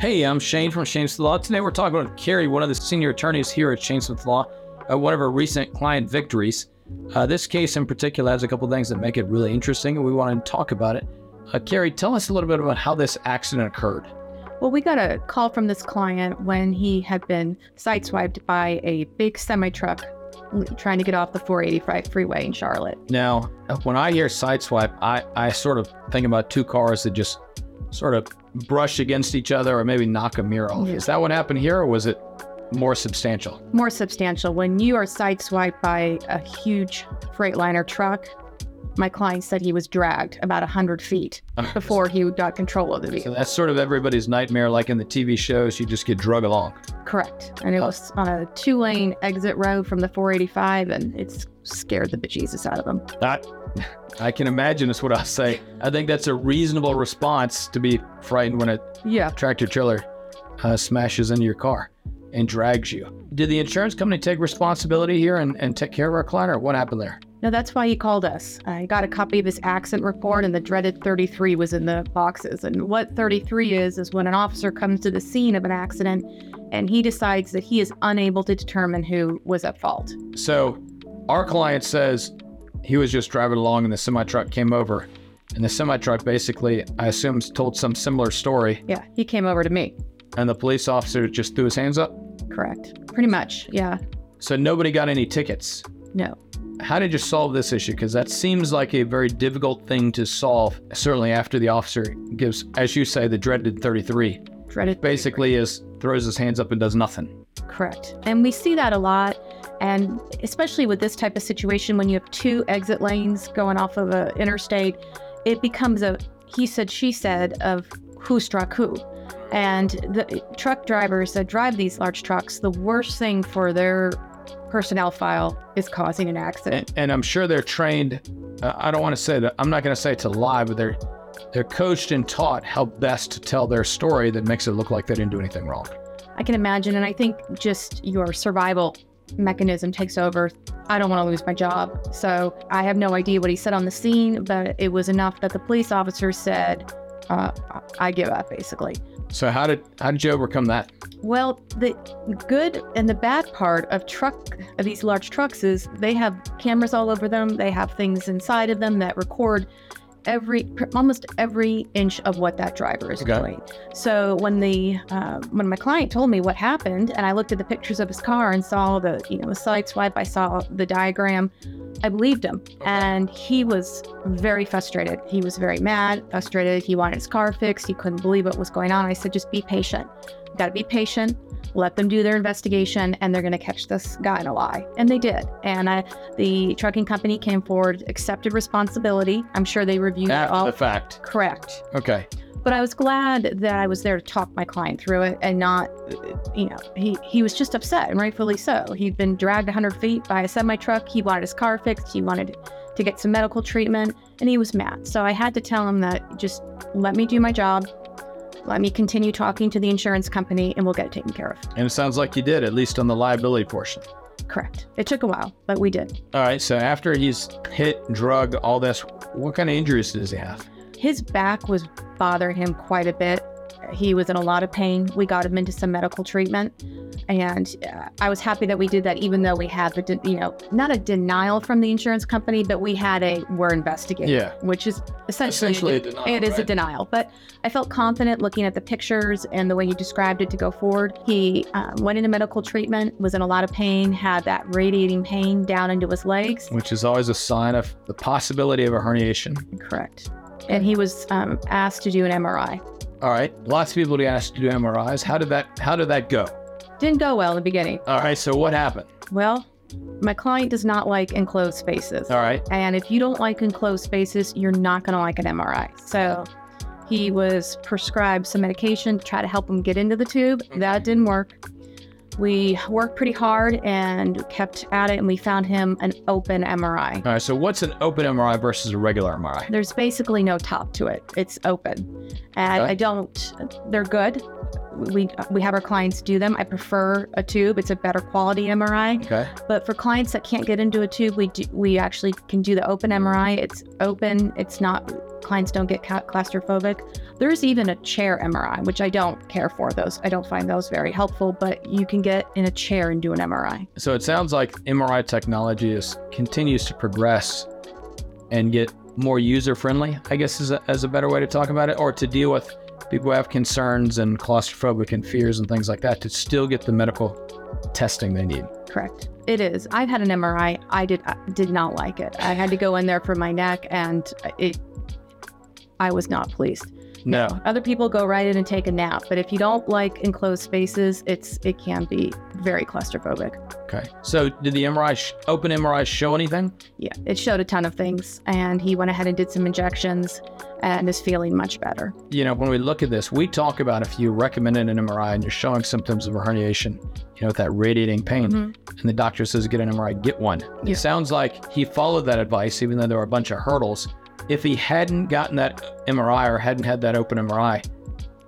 Hey, I'm Shane from Shane Smith Law. Today we're talking about Cari, one of the senior attorneys here at Shane Smith Law, uh, one of our recent client victories. Uh, this case in particular has a couple things that make it really interesting, and we want to talk about it. Uh, Cari, tell us a little bit about how this accident occurred. Well, we got a call from this client when he had been sideswiped by a big semi truck trying to get off the 485 freeway in Charlotte. Now, when I hear sideswipe, I, I sort of think about two cars that just sort of brush against each other or maybe knock a mirror off. Yeah. Is that what happened here, or was it more substantial? More substantial. When you are sideswiped by a huge Freightliner truck, my client said he was dragged about 100 feet before he got control of the So vehicle. that's sort of everybody's nightmare, like in the TV shows, you just get drug along. Correct. And it was on a two lane exit road from the 485, and it scared the bejesus out of him. I, I can imagine is what I'll say. I think that's a reasonable response to be frightened when a Yeah. tractor trailer uh, smashes into your car and drags you. Did the insurance company take responsibility here and, and take care of our client, or what happened there? No, that's why he called us. I got a copy of his accident report, and the dreaded 33 was in the boxes. And what 33 is, is when an officer comes to the scene of an accident and he decides that he is unable to determine who was at fault. So, our client says he was just driving along and the semi truck came over. And the semi truck basically, I assume, told some similar story. Yeah, he came over to me. And the police officer just threw his hands up. Correct. Pretty much. Yeah. So, nobody got any tickets. No. How did you solve this issue? Because that seems like a very difficult thing to solve, certainly after the officer gives, as you say, the dreaded 33. Dreaded. Basically, is throws his hands up and does nothing. Correct. And we see that a lot. And especially with this type of situation, when you have two exit lanes going off of an interstate, it becomes a he said, she said of who struck who. And the truck drivers that drive these large trucks, the worst thing for their personnel file is causing an accident. And, and I'm sure they're trained. Uh, I don't want to say that. I'm not going to say to lie, but they're they're coached and taught how best to tell their story that makes it look like they didn't do anything wrong. I can imagine. And I think just your survival mechanism takes over. I don't want to lose my job. So I have no idea what he said on the scene, but it was enough that the police officer said, uh, I give up, basically. So how did how did you overcome that? Well, the good and the bad part of truck of these large trucks is they have cameras all over them. They have things inside of them that record every almost every inch of what that driver is Okay. doing. So when the uh, when my client told me what happened, and I looked at the pictures of his car and saw the you know the side swipe, I saw the diagram. I believed him, and he was very frustrated. He was very mad, frustrated. He wanted his car fixed. He couldn't believe what was going on. I said, just be patient. You got to be patient. Let them do their investigation, and they're going to catch this guy in a lie. And they did. And I, the trucking company came forward, accepted responsibility. I'm sure they reviewed After all. the fact. Correct. Okay. But I was glad that I was there to talk my client through it and not, you know, he, he was just upset and rightfully so. He'd been dragged 100 feet by a semi truck. He wanted his car fixed. He wanted to get some medical treatment and he was mad. So I had to tell him that just let me do my job. Let me continue talking to the insurance company and we'll get it taken care of. And it sounds like you did, at least on the liability portion. Correct. It took a while, but we did. All right. So after he's hit, drug, all this, what kind of injuries does he have? His back was bothering him quite a bit. He was in a lot of pain. We got him into some medical treatment, and uh, I was happy that we did that, even though we had the, de- you know, not a denial from the insurance company, but we had a we're investigating, Yeah. which is essentially, Essentially a denial, It is a denial, but I felt confident looking at the pictures and the way you described it to go forward. He uh, went into medical treatment, was in a lot of pain, had that radiating pain down into his legs. Which is always a sign of the possibility of a herniation. Correct. And he was um, asked to do an MRI. All right. Lots of people get asked to do MRIs. How did that how did that go? Didn't go well in the beginning. All right. So what happened? Well, my client does not like enclosed spaces. All right. And if you don't like enclosed spaces, you're not going to like an MRI. So He was prescribed some medication to try to help him get into the tube. That didn't work. We worked pretty hard and kept at it, and we found him an open MRI. All right. So what's an open MRI versus a regular MRI? There's basically no top to it. It's open. And Okay. I don't, they're good. We, we have our clients do them. I prefer a tube. It's a better quality MRI. Okay. But for clients that can't get into a tube, we do, we actually can do the open MRI. It's open. It's not clients don't get claustrophobic. There's even a chair MRI, which I don't care for those. I don't find those very helpful. But you can get in a chair and do an MRI. So it sounds like MRI technology is continues to progress and get more user friendly. I guess is a, is a better way to talk about it, or to deal with people who have concerns and claustrophobic and fears and things like that to still get the medical testing they need. Correct. It is. I've had an MRI. I did I did not like it. I had to go in there for my neck, and it. I was not pleased. No. Other people go right in and take a nap, but if you don't like enclosed spaces, it's it can be very claustrophobic. Okay. So did the MRI sh- open MRI show anything? Yeah, it showed a ton of things, and he went ahead and did some injections, and is feeling much better. You know, when we look at this, we talk about if you recommended an MRI and you're showing symptoms of a herniation, you know, with that radiating pain, Mhm. and the doctor says get an MRI, get one. Yeah. It sounds like he followed that advice, even though there were a bunch of hurdles. If he hadn't gotten that MRI or hadn't had that open MRI,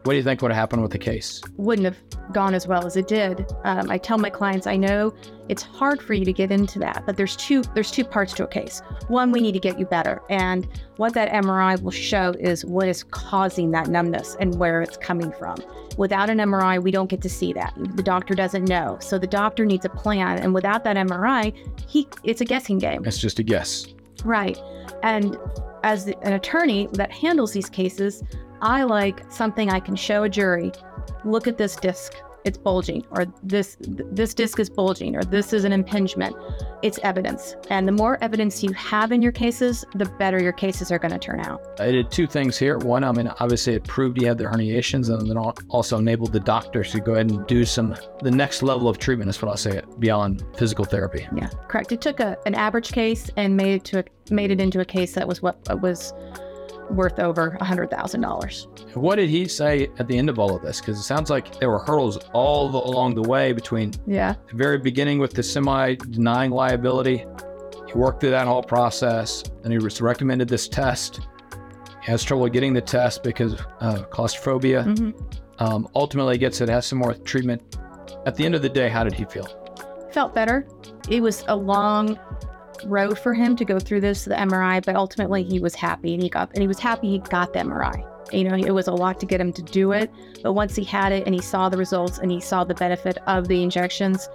what do you think would have happened with the case? Wouldn't have gone as well as it did. Um, I tell my clients, I know it's hard for you to get into that, but there's two there's two parts to a case. One, we need to get you better, and what that MRI will show is what is causing that numbness and where it's coming from. Without an MRI, we don't get to see that. The doctor doesn't know, so the doctor needs a plan, and without that MRI, he it's a guessing game. It's just a guess. Right. And as an attorney that handles these cases, I like something I can show a jury. Look at this disc. It's bulging or this this disc is bulging or this is an impingement. It's evidence. And the more evidence you have in your cases, the better your cases are going to turn out. I did two things here. One, I mean, obviously it proved you had the herniations and then also enabled the doctors to go ahead and do some, the next level of treatment is what I'll say, it beyond physical therapy. Yeah, correct. It took a, an average case and made it to a, made it into a case that was what was worth over a hundred thousand dollars. What did he say at the end of all of this? Because it sounds like there were hurdles all the, along the way between Yeah. the very beginning with the semi denying liability. He worked through that whole process, and he was recommended this test. He has trouble getting the test because uh, claustrophobia. hmm Um, ultimately, gets it, has some more treatment. At the end of the day, how did he feel? felt better. It was a long road for him to go through this, the MRI, but ultimately he was happy and he got and he was happy he got the MRI. You know, it was a lot to get him to do it, but once he had it and he saw the results and he saw the benefit of the injections,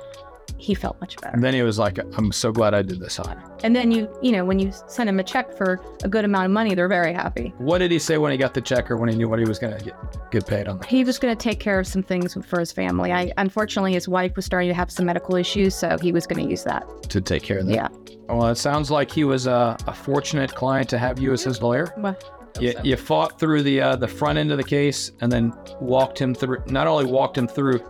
he felt much better. And then he was like, "I'm so glad I did this on." And then you, you know, when you send him a check for a good amount of money, they're very happy. What did he say when he got the check, or when he knew what he was going to get get paid on? He was going to take care of some things for his family. I unfortunately his wife was starting to have some medical issues, so he was going to use that. To take care of that. Yeah. Well, it sounds like he was a, a fortunate client to have you as his lawyer. Well, You, you fought through the uh, the front end of the case, and then walked him through. Not only walked him through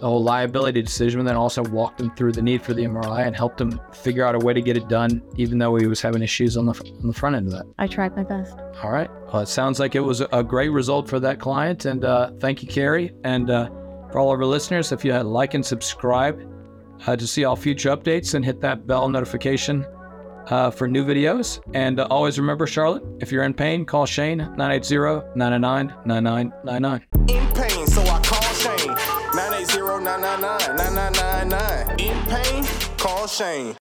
the whole liability decision, and then also walked him through the need for the MRI and helped him figure out a way to get it done, even though he was having issues on the, on the front end of that. I tried my best. All right. Well, it sounds like it was a great result for that client. And uh, thank you, Cari. And uh, for all of our listeners, if you like and subscribe uh, to see all future updates and hit that bell notification uh, for new videos. And uh, always remember, Charlotte, if you're in pain, call Shane 980 999999. 980-999-9999. In pain, call Shane.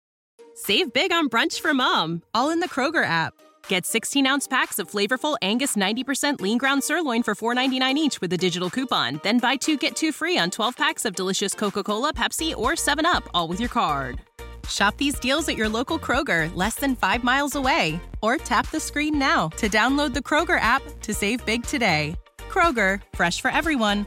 Save big on brunch for mom, all in the Kroger app. Get 16 ounce packs of flavorful Angus 90% lean ground sirloin for $4.99 each with a digital coupon. Then buy two get two free on 12 packs of delicious Coca Cola, Pepsi, or 7UP, all with your card. Shop these deals at your local Kroger, less than five miles away. Or tap the screen now to download the Kroger app to save big today. Kroger, fresh for everyone.